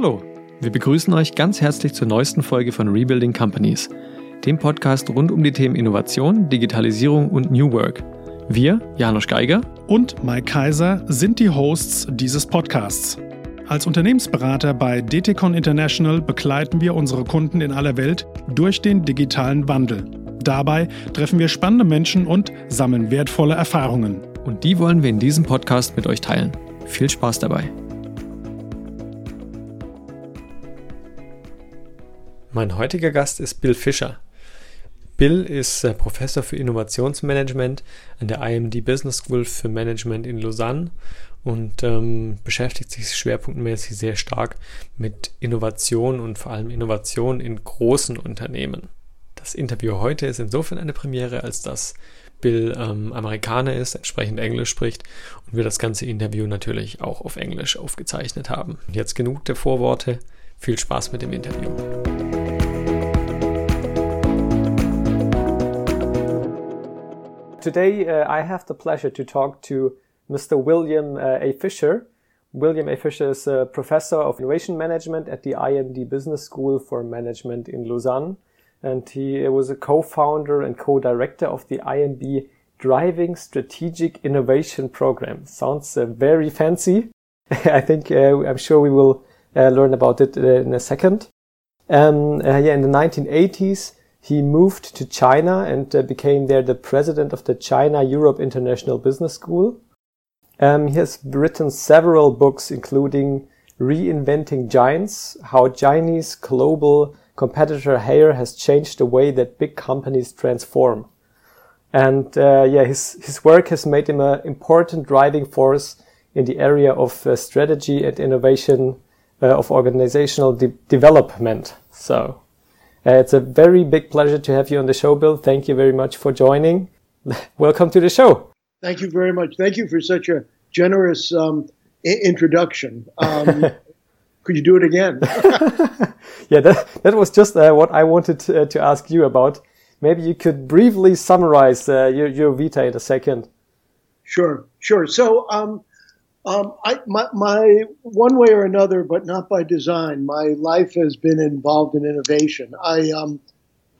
Hallo, wir begrüßen euch ganz herzlich zur neuesten Folge von Rebuilding Companies, dem Podcast rund um die Themen Innovation, Digitalisierung und New Work. Wir, Janusz Geiger und Mike Kaiser, sind die Hosts dieses Podcasts. Als Unternehmensberater bei DTCon International begleiten wir unsere Kunden in aller Welt durch den digitalen Wandel. Dabei treffen wir spannende Menschen und sammeln wertvolle Erfahrungen. Und die wollen wir in diesem Podcast mit euch teilen. Viel Spaß dabei. Mein heutiger Gast ist Bill Fischer. Bill ist äh, Professor für Innovationsmanagement an der IMD Business School für Management in Lausanne und ähm, beschäftigt sich schwerpunktmäßig sehr stark mit Innovation und vor allem Innovation in großen Unternehmen. Das Interview heute ist insofern eine Premiere, als dass Bill ähm, Amerikaner ist, entsprechend Englisch spricht und wir das ganze Interview natürlich auch auf Englisch aufgezeichnet haben. Jetzt genug der Vorworte. Viel Spaß mit dem Interview. Today, uh, I have the pleasure to talk to Mr. William uh, A. Fischer. William A. Fischer is a professor of innovation management at the IMD Business School for Management in Lausanne. And he was a co-founder and co-director of the IMD Driving Strategic Innovation Program. Sounds uh, very fancy. I think uh, I'm sure we will uh, learn about it uh, in a second. Um, yeah, in the 1980s, he moved to China and uh, became there the president of the China Europe International Business School. Um, he has written several books, including Reinventing Giants, How Chinese Global Competitor Haier Has Changed the Way That Big Companies Transform. And uh, yeah, his, his work has made him an important driving force in the area of uh, strategy and innovation uh, of organizational de development. So uh, it's a very big pleasure to have you on the show, Bill. Thank you very much for joining. Welcome to the show. Thank you very much. Thank you for such a generous um, I- introduction. Um, could you do it again? yeah, that, that was just uh, what I wanted to, uh, to, ask you about. Maybe you could briefly summarize uh, your, your Vita in a second. Sure, sure. So, um, um, I, my, my, one way or another, but not by design, my life has been involved in innovation. I, um,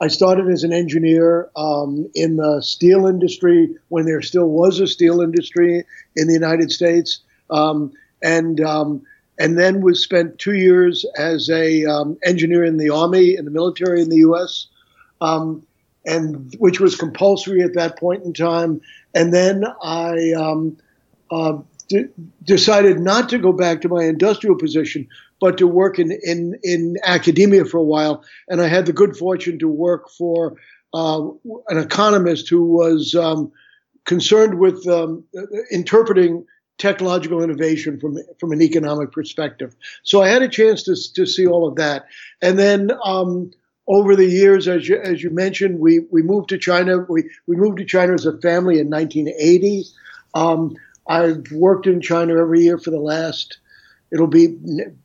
I started as an engineer um, in the steel industry when there still was a steel industry in the United States, um, and um, and then was spent two years as a um, engineer in the army in the military in the U.S. and which was compulsory at that point in time. And then I uh, decided not to go back to my industrial position, but to work in, in, in academia for a while. And I had the good fortune to work for uh, an economist who was um, concerned with um, interpreting technological innovation from from an economic perspective. So I had a chance to to see all of that, and then. Um, over the years, as you, as you mentioned, we, we moved to China. We, we moved to China as a family in 1980. Um, I've worked in China every year for the last, it'll be,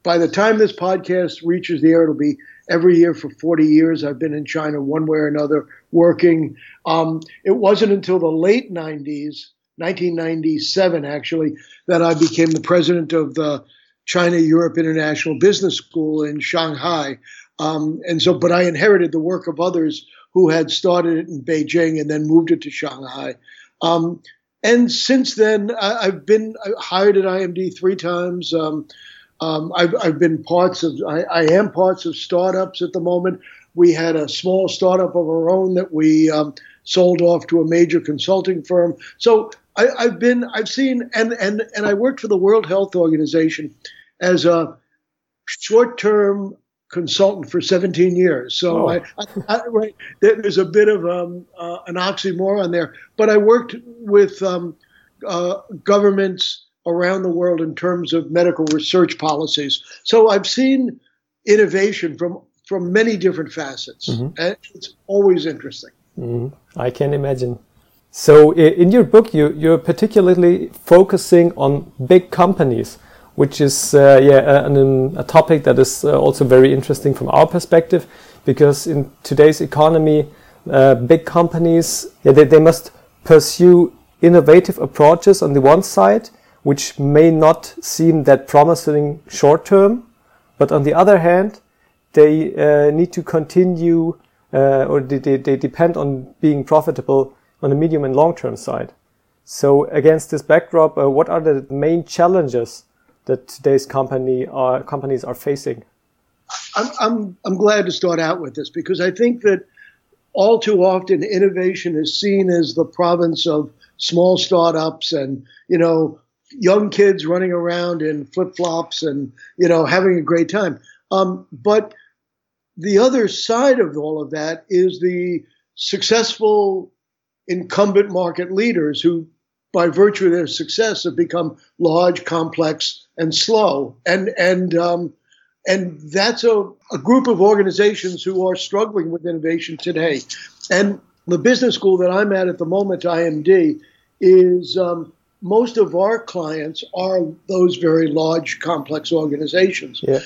by the time this podcast reaches the air, it'll be every year for 40 years. I've been in China one way or another working. Um, it wasn't until the late 90s, 1997 actually, that I became the president of the China Europe International Business School in Shanghai. Um, and so, but I inherited the work of others who had started it in Beijing and then moved it to Shanghai. Um, and since then, I, have been hired at IMD three times. Um, um, I've, I've, been parts of, I, I, am parts of startups at the moment. We had a small startup of our own that we um, sold off to a major consulting firm. So I, have been, I've seen, and, and, and I worked for the World Health Organization as a short term consultant for 17 years. So oh. I, I, I, right, there's a bit of um, uh, an oxymoron there. But I worked with um, uh, governments around the world in terms of medical research policies. So I've seen innovation from from many different facets, mm-hmm. and it's always interesting. Mm-hmm. I can imagine. So in your book, you you're particularly focusing on big companies which is uh, yeah an, a topic that is uh, also very interesting from our perspective because in today's economy uh, big companies yeah, they, they must pursue innovative approaches on the one side which may not seem that promising short term But on the other hand, they uh, need to continue uh, or they, they, they depend on being profitable on the medium and long term side. So against this backdrop, uh, what are the main challenges that today's company are, companies are facing? I'm, I'm, I'm glad to start out with this because I think that all too often innovation is seen as the province of small startups and, you know, young kids running around in flip flops and, you know, having a great time. Um, but the other side of all of that is the successful incumbent market leaders who, by virtue of their success, have become large, complex, and slow. And and um, and that's a, a group of organizations who are struggling with innovation today. And the business school that I'm at at the moment, IMD, is um, most of our clients are those very large, complex organizations. Yeah.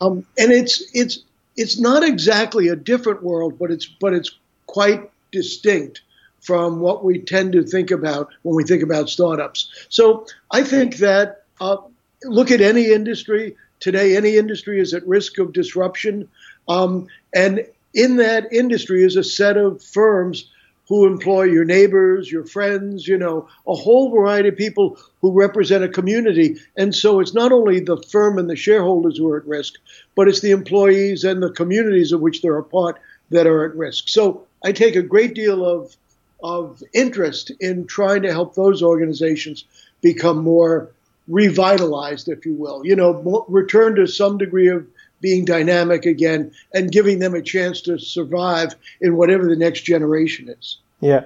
Um, and it's it's it's not exactly a different world, but it's but it's quite distinct from what we tend to think about when we think about startups. So I think that uh, look at any industry today. Any industry is at risk of disruption, um, and in that industry is a set of firms who employ your neighbors, your friends, you know, a whole variety of people who represent a community. And so it's not only the firm and the shareholders who are at risk, but it's the employees and the communities of which they're a part that are at risk. So I take a great deal of of interest in trying to help those organizations become more revitalized, if you will. You know, return to some degree of being dynamic again and giving them a chance to survive in whatever the next generation is. Yeah.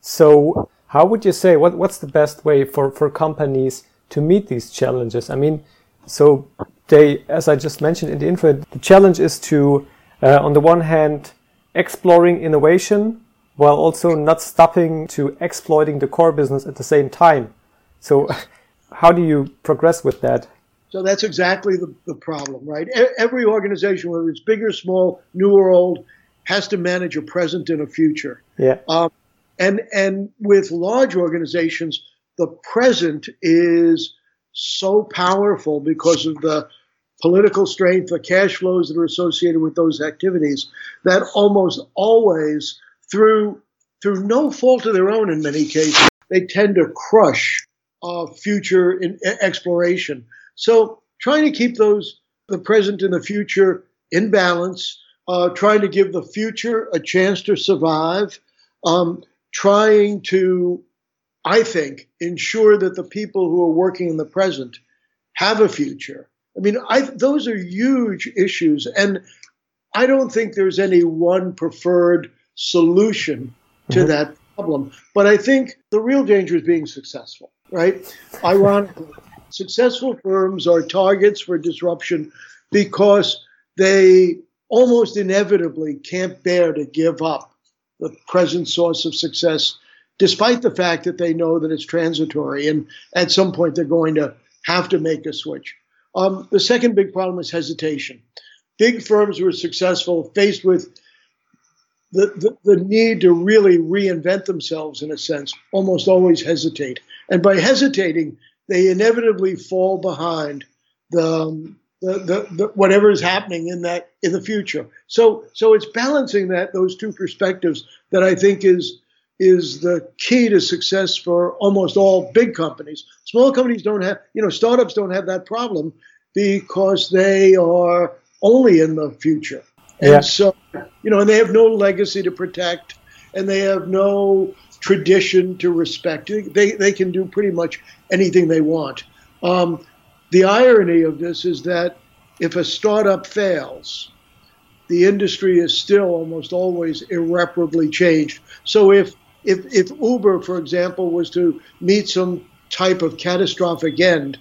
So, how would you say what, what's the best way for, for companies to meet these challenges? I mean, so they, as I just mentioned in the intro, the challenge is to, uh, on the one hand, exploring innovation while also not stopping to exploiting the core business at the same time. So, how do you progress with that? So that's exactly the, the problem, right? Every organization, whether it's big or small, new or old, has to manage a present and a future. Yeah. Um, and and with large organizations, the present is so powerful because of the political strength, the cash flows that are associated with those activities, that almost always, through through no fault of their own, in many cases, they tend to crush uh, future in, exploration. So trying to keep those, the present and the future in balance, uh, trying to give the future a chance to survive, um, trying to, I think, ensure that the people who are working in the present have a future. I mean, I, those are huge issues, and I don't think there's any one preferred solution to mm-hmm. that problem. But I think the real danger is being successful, right? Ironically, successful firms are targets for disruption because they almost inevitably can't bear to give up the present source of success, despite the fact that they know that it's transitory and at some point they're going to have to make a switch. Um, the second big problem is hesitation. Big firms who are successful, faced with the, the, the, need to really reinvent themselves in a sense, almost always hesitate. And by hesitating, they inevitably fall behind the, um, the, the, the, whatever is happening in that in the future. So so it's balancing that those two perspectives that I think is is the key to success for almost all big companies. Small companies don't have, you know, startups don't have that problem because they are only in the future. And yeah. so, you know, and they have no legacy to protect and they have no tradition to respect. They, they can do pretty much anything they want. Um, the irony of this is that if a startup fails, the industry is still almost always irreparably changed. So if if, if Uber, for example, was to meet some type of catastrophic end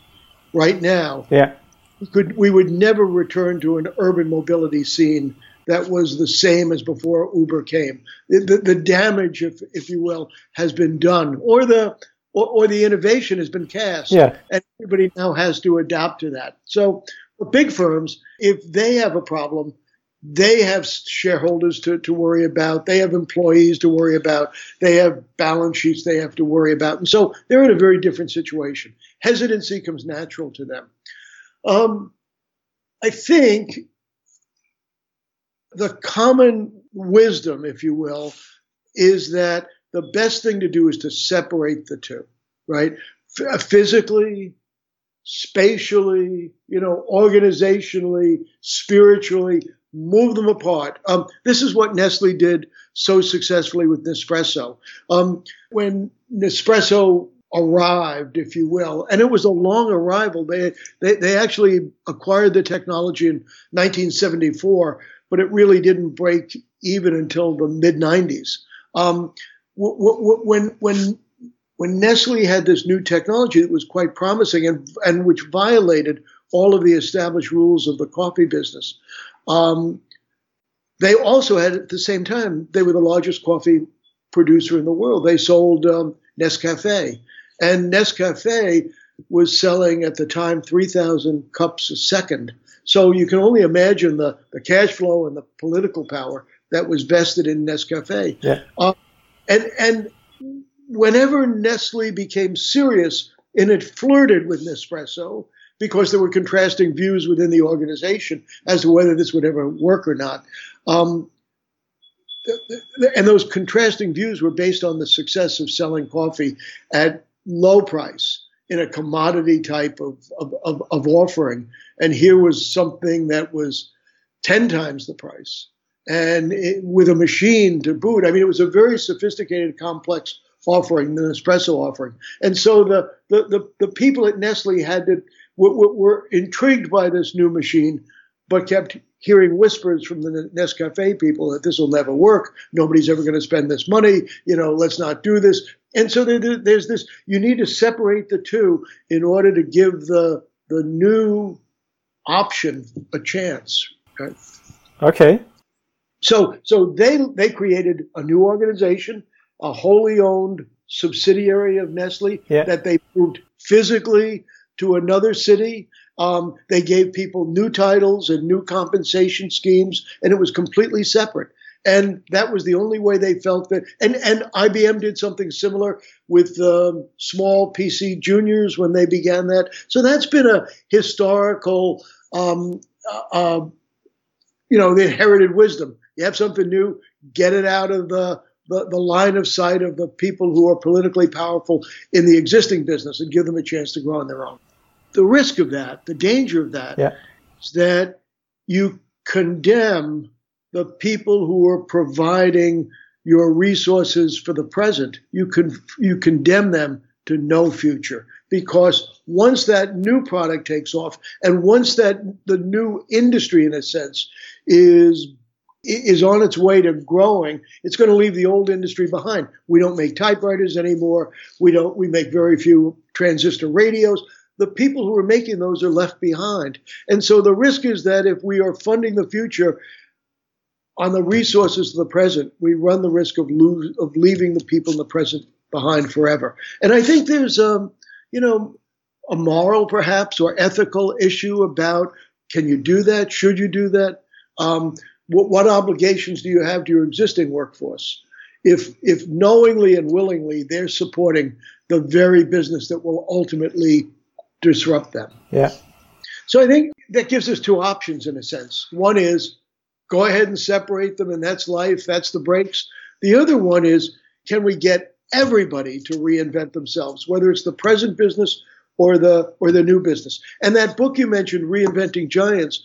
right now, yeah. we could we would never return to an urban mobility scene that was the same as before Uber came. The, the, damage, if, if you will, has been done, or the or, or, the innovation has been cast. Yeah. And everybody now has to adapt to that. So for big firms, if they have a problem, they have shareholders to, to worry about. They have employees to worry about. They have balance sheets they have to worry about. And so they're in a very different situation. Hesitancy comes natural to them. Um, I think the common wisdom, if you will, is that the best thing to do is to separate the two, right? Physically, spatially, you know, organizationally, spiritually, move them apart. Um, this is what Nestle did so successfully with Nespresso. Um, when Nespresso arrived, if you will, and it was a long arrival. They, they, they actually acquired the technology in 1974, but it really didn't break even until the mid 90s. Um, when when when Nestle had this new technology that was quite promising and and which violated all of the established rules of the coffee business, um, they also had at the same time they were the largest coffee producer in the world. They sold um, Nescafe, and Nescafe was selling at the time 3,000 cups a second. So you can only imagine the, the cash flow and the political power that was vested in Nescafe. Yeah. Uh, and and whenever Nestle became serious and it flirted with Nespresso because there were contrasting views within the organization as to whether this would ever work or not. Um, and those contrasting views were based on the success of selling coffee at low price in a commodity type of, of, of, of offering. And here was something that was 10 times the price and it, with a machine to boot. I mean, it was a very sophisticated, complex offering, the Nespresso offering. And so the, the, the, the people at Nestle had to, were, were, intrigued by this new machine, but kept hearing whispers from the Nescafe people that this will never work. Nobody's ever going to spend this money. You know, let's not do this. And so there, there's this, you need to separate the two in order to give the, the new option a chance. Okay. okay. So, so they they created a new organization, a wholly owned subsidiary of Nestle yeah. that they moved physically to another city. Um, they gave people new titles and new compensation schemes, and it was completely separate. And that was the only way they felt that. And and IBM did something similar with um, small PC juniors when they began that. So that's been a historical, um, uh, uh you know, the inherited wisdom you have something new, get it out of the, the, the, line of sight of the people who are politically powerful in the existing business and give them a chance to grow on their own. The risk of that, the danger of that, yeah. is that you condemn the people who are providing your resources for the present. You can you condemn them to no future because once that new product takes off and once that the new industry in a sense is is on its way to growing, it's going to leave the old industry behind. We don't make typewriters anymore. We don't. We make very few transistor radios. The people who are making those are left behind, and so the risk is that if we are funding the future on the resources of the present, we run the risk of lose, of leaving the people in the present behind forever. And I think there's um, you know, a moral perhaps or ethical issue about can you do that? Should you do that? Um, what, what obligations do you have to your existing workforce? If, if knowingly and willingly they're supporting the very business that will ultimately disrupt them. Yeah. So I think that gives us two options in a sense. One is go ahead and separate them, and that's life, that's the breaks. The other one is can we get everybody to reinvent themselves, whether it's the present business or the or the new business. And that book you mentioned, Reinventing Giants,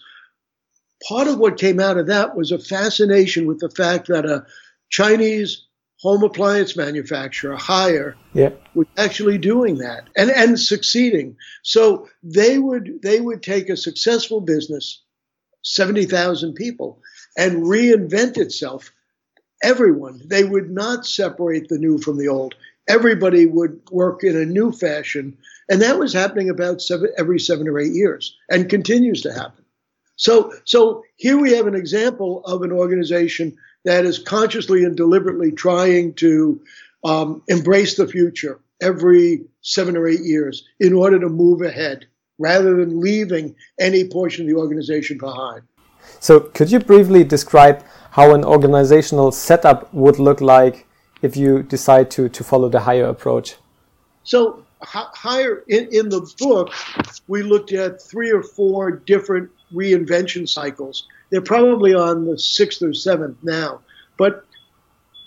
part of what came out of that was a fascination with the fact that a Chinese home appliance manufacturer, Haier, yeah. was actually doing that and, and succeeding. So they would they would take a successful business, 70,000 people, and reinvent itself. Everyone. They would not separate the new from the old. Everybody would work in a new fashion. And that was happening about seven, every seven or eight years and continues to happen. So, so here we have an example of an organization that is consciously and deliberately trying to um, embrace the future every seven or eight years in order to move ahead rather than leaving any portion of the organization behind. So, could you briefly describe how an organizational setup would look like if you decide to, to follow the Haier approach? So, Haier in, in the book, we looked at three or four different reinvention cycles. They're probably on the sixth or seventh now. But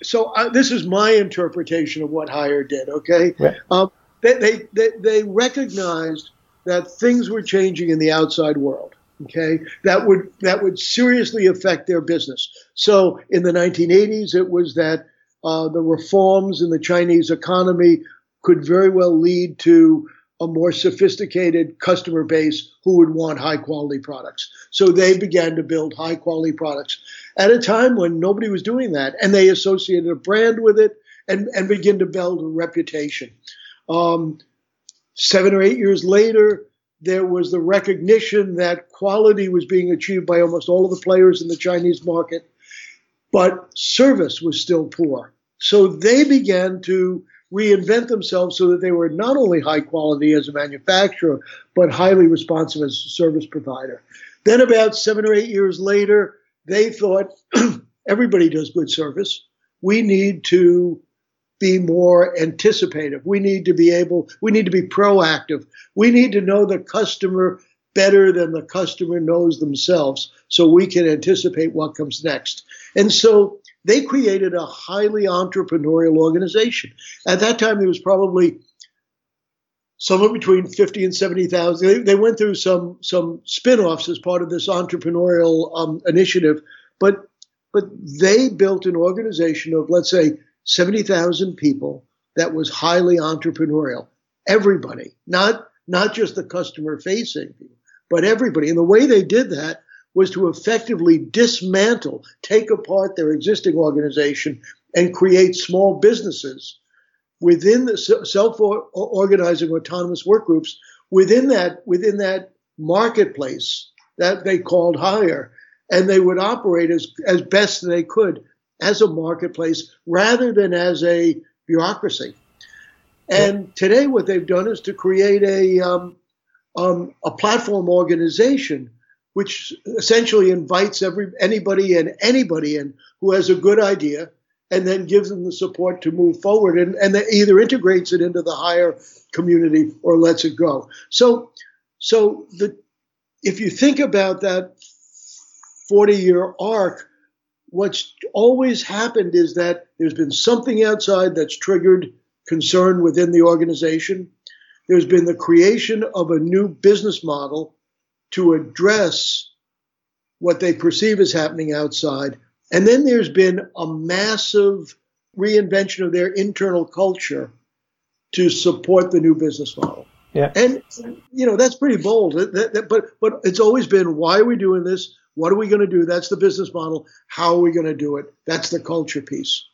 so uh, this is my interpretation of what Haier did. Okay, Yeah. um, they, they they they recognized that things were changing in the outside world. Okay, that would that would seriously affect their business. So in the 1980s, it was that uh, the reforms in the Chinese economy could very well lead to a more sophisticated customer base who would want high quality products. So they began to build high quality products at a time when nobody was doing that, and they associated a brand with it and and begin to build a reputation. Um, seven or eight years later, there was the recognition that quality was being achieved by almost all of the players in the Chinese market, but service was still poor. So they began to reinvent themselves so that they were not only high quality as a manufacturer, but highly responsive as a service provider. Then, about seven or eight years later, they thought everybody does good service. We need to be more anticipative. We need to be able, we need to be proactive. We need to know the customer better than the customer knows themselves so we can anticipate what comes next. And so they created a highly entrepreneurial organization. At that time, there was probably somewhere between 50 and 70,000. They, they went through some, some spin-offs as part of this entrepreneurial um, initiative, but, but they built an organization of, let's say, 70,000 people that was highly entrepreneurial. Everybody, not, not just the customer facing people, but everybody. And the way they did that was to effectively dismantle, take apart their existing organization and create small businesses within the self-organizing autonomous work groups within that within that marketplace that they called Haier and they would operate as as best they could as a marketplace rather than as a bureaucracy and today what they've done is to create a um, um, a platform organization which essentially invites every anybody and anybody in who has a good idea and then gives them the support to move forward and, and that either integrates it into the Haier community or lets it go. So so the if you think about that 40 year arc, what's always happened is that there's been something outside that's triggered concern within the organization. There's been the creation of a new business model to address what they perceive as happening outside. And then there's been a massive reinvention of their internal culture to support the new business model. Yeah. And you know that's pretty bold. That, that, but but it's always been why are we doing this? What are we going to do? That's the business model. How are we going to do it? That's the culture piece.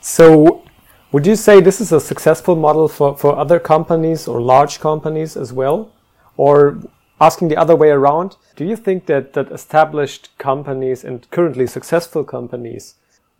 So, would you say this is a successful model for, for other companies or large companies as well? Or asking the other way around, do you think that, that established companies and currently successful companies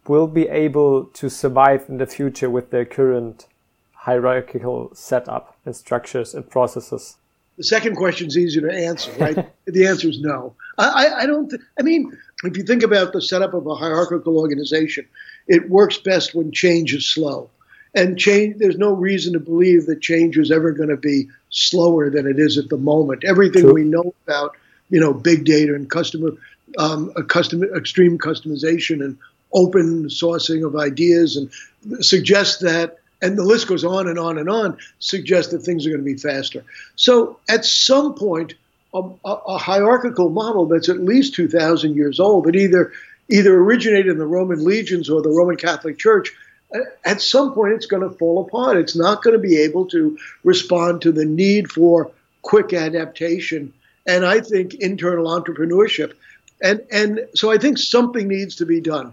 will be able to survive in the future with their current hierarchical setup and structures and processes? The second question is easier to answer, right? the answer is no. I, I, don't. Th- I mean, if you think about the setup of a hierarchical organization, it works best when change is slow, and change. There's no reason to believe that change is ever going to be slower than it is at the moment. Everything True. we know about, you know, big data and customer, um, custom, extreme customization and open sourcing of ideas, and suggests that and the list goes on and on and on, suggests that things are going to be faster. So at some point, a, a, hierarchical model that's at least 2,000 years old, that either either originated in the Roman legions or the Roman Catholic Church, at some point it's going to fall apart. It's not going to be able to respond to the need for quick adaptation and I think internal entrepreneurship. And and so I think something needs to be done.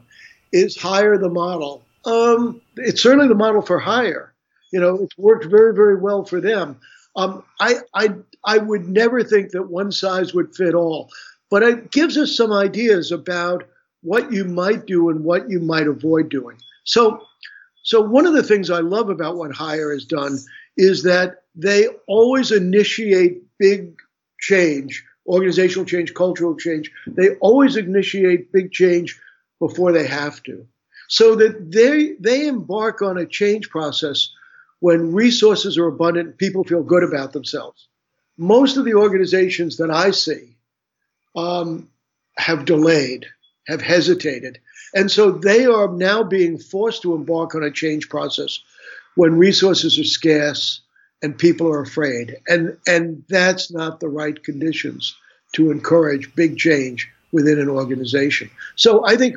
Is Haier the model um, it's certainly the model for Haier. You know, it's worked very, very well for them. Um, I, I, I would never think that one size would fit all, but it gives us some ideas about what you might do and what you might avoid doing. So, so one of the things I love about what Haier has done is that they always initiate big change, organizational change, cultural change. They always initiate big change before they have to so that they they embark on a change process when resources are abundant and people feel good about themselves most of the organizations that i see um, have delayed, have hesitated. And so they are now being forced to embark on a change process when resources are scarce and people are afraid. And, and that's not the right conditions to encourage big change within an organization. So I think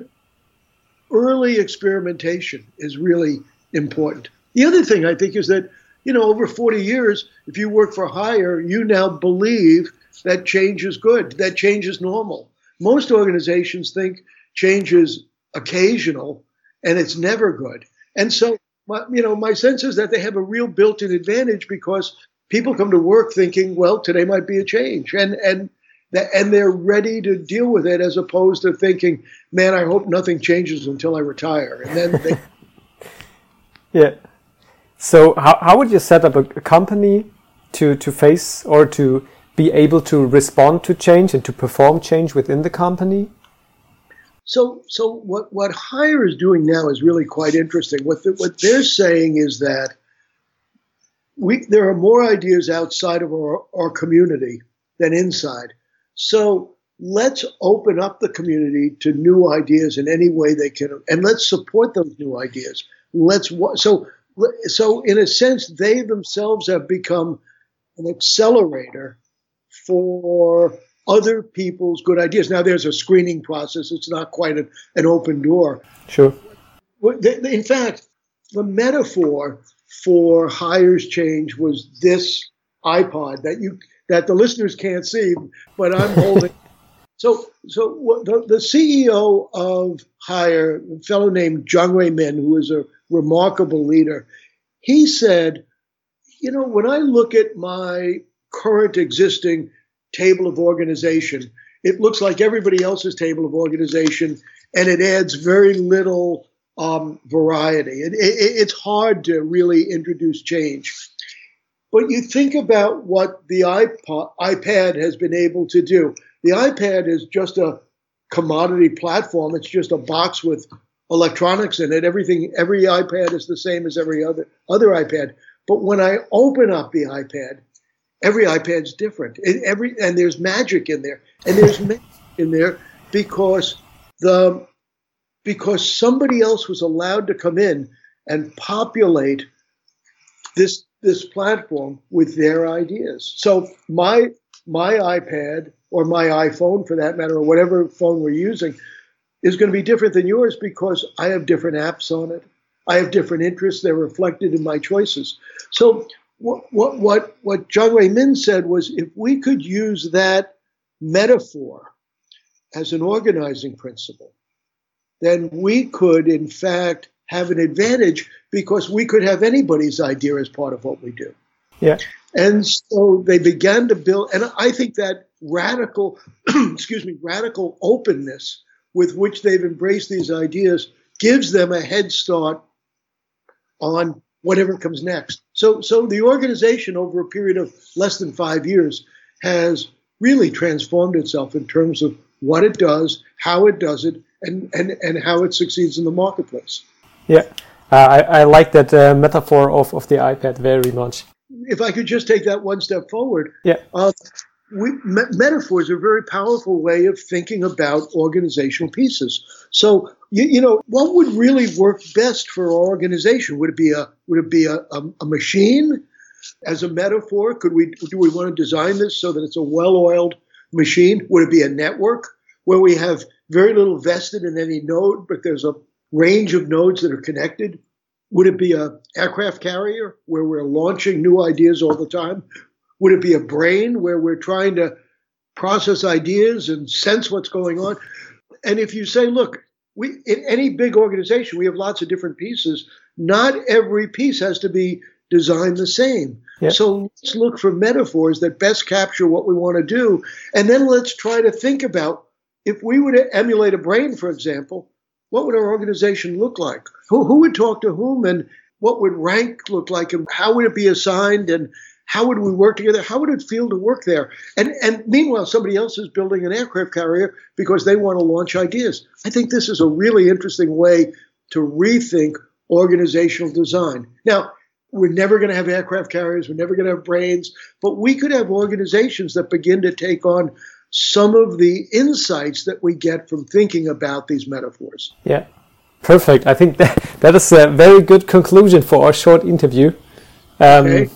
early experimentation is really important. The other thing I think is that, you know, over 40 years, if you work for Haier, you now believe that change is good, that change is normal. Most organizations think change is occasional and it's never good. And so, my, you know, my sense is that they have a real built-in advantage because people come to work thinking, well, today might be a change, and and and they're ready to deal with it as opposed to thinking, man, I hope nothing changes until I retire, and then they. yeah. So how how would you set up a, a company to to face or to be able to respond to change and to perform change within the company? So, so what, what Haier is doing now is really quite interesting. What, the, what they're saying is that we, there are more ideas outside of our, our community than inside. So let's open up the community to new ideas in any way they can, and let's support those new ideas. Let's so so in a sense, they themselves have become an accelerator for other people's good ideas. Now, there's a screening process. It's not quite a, an open door. Sure. In fact, the metaphor for Haier's change was this iPod that you that the listeners can't see, but I'm holding. So, so the, the CEO of Haier, a fellow named Zhang Ruimin, who is a remarkable leader, he said, "You know, when I look at my current existing table of organization. It looks like everybody else's table of organization, and it adds very little um, variety. It, it, it's hard to really introduce change. But you think about what the iPod, iPad has been able to do. The iPad is just a commodity platform. It's just a box with electronics in it. Everything, every iPad is the same as every other other iPad. But when I open up the iPad, every iPad's different. And every and there's magic in there, and there's magic in there because the because somebody else was allowed to come in and populate this this platform with their ideas. So my my iPad or my iPhone, for that matter, or whatever phone we're using, is going to be different than yours because I have different apps on it. I have different interests. They're reflected in my choices. So what what what what Zhang Ruimin said was if we could use that metaphor as an organizing principle, then we could in fact have an advantage because we could have anybody's idea as part of what we do. Yeah. And so they began to build, and I think that radical, excuse me, radical openness with which they've embraced these ideas gives them a head start on whatever comes next. So, so the organization over a period of less than five years has really transformed itself in terms of what it does, how it does it, and, and, and how it succeeds in the marketplace. Yeah, uh, I, I like that uh, metaphor of, of the iPad very much. If I could just take that one step forward, yeah. Uh, we, me- metaphors are a very powerful way of thinking about organizational pieces. So, you, you, know, what would really work best for our organization? Would it be a would it be a, a, a machine as a metaphor? Could we do we want to design this so that it's a well-oiled machine? Would it be a network where we have very little vested in any node, but there's a range of nodes that are connected? Would it be a aircraft carrier where we're launching new ideas all the time? Would it be a brain where we're trying to process ideas and sense what's going on? And if you say, look, we in any big organization, we have lots of different pieces. Not every piece has to be designed the same. Yeah. So let's look for metaphors that best capture what we want to do. And then let's try to think about if we were to emulate a brain, for example, what would our organization look like? Who, who would talk to whom and what would rank look like and how would it be assigned and how would we work together? How would it feel to work there? And and meanwhile, somebody else is building an aircraft carrier because they want to launch ideas. I think this is a really interesting way to rethink organizational design. Now, we're never going to have aircraft carriers, we're never going to have brains, but we could have organizations that begin to take on some of the insights that we get from thinking about these metaphors. Yeah, perfect. I think that, that is a very good conclusion for our short interview. Um, okay.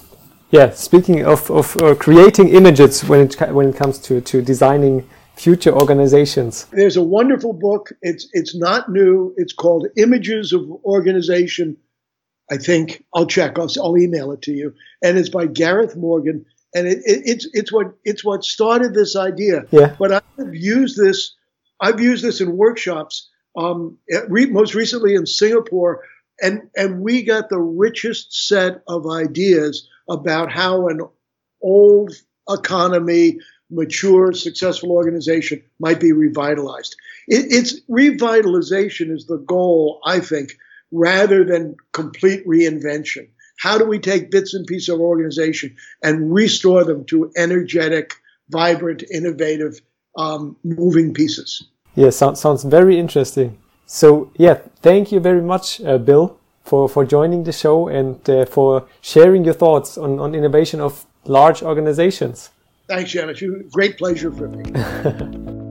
Yeah, speaking of, of uh, creating images when it, when it comes to, to designing future organizations. There's a wonderful book. It's, it's not new. It's called Images of Organization. I think I'll check. I'll, I'll email it to you. And it's by Gareth Morgan and it, it, it's it's what it's what started this idea. Yeah. But I've used this. I've used this in workshops. Um, re- most recently in Singapore, and and we got the richest set of ideas about how an old economy, mature, successful organization might be revitalized. It, it's revitalization is the goal, I think, rather than complete reinvention. How do we take bits and pieces of organization and restore them to energetic, vibrant, innovative, um, moving pieces? Yeah, sounds sounds very interesting. So yeah, thank you very much, uh, Bill, for for joining the show and uh, for sharing your thoughts on on innovation of large organizations. Thanks, Janet. Great pleasure for me.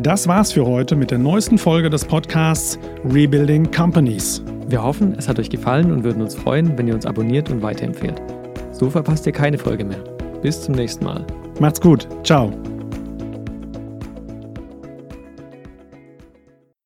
Das war's für heute mit der neuesten Folge des Podcasts Rebuilding Companies. Wir hoffen, es hat euch gefallen und würden uns freuen, wenn ihr uns abonniert und weiterempfehlt. So verpasst ihr keine Folge mehr. Bis zum nächsten Mal. Macht's gut. Ciao.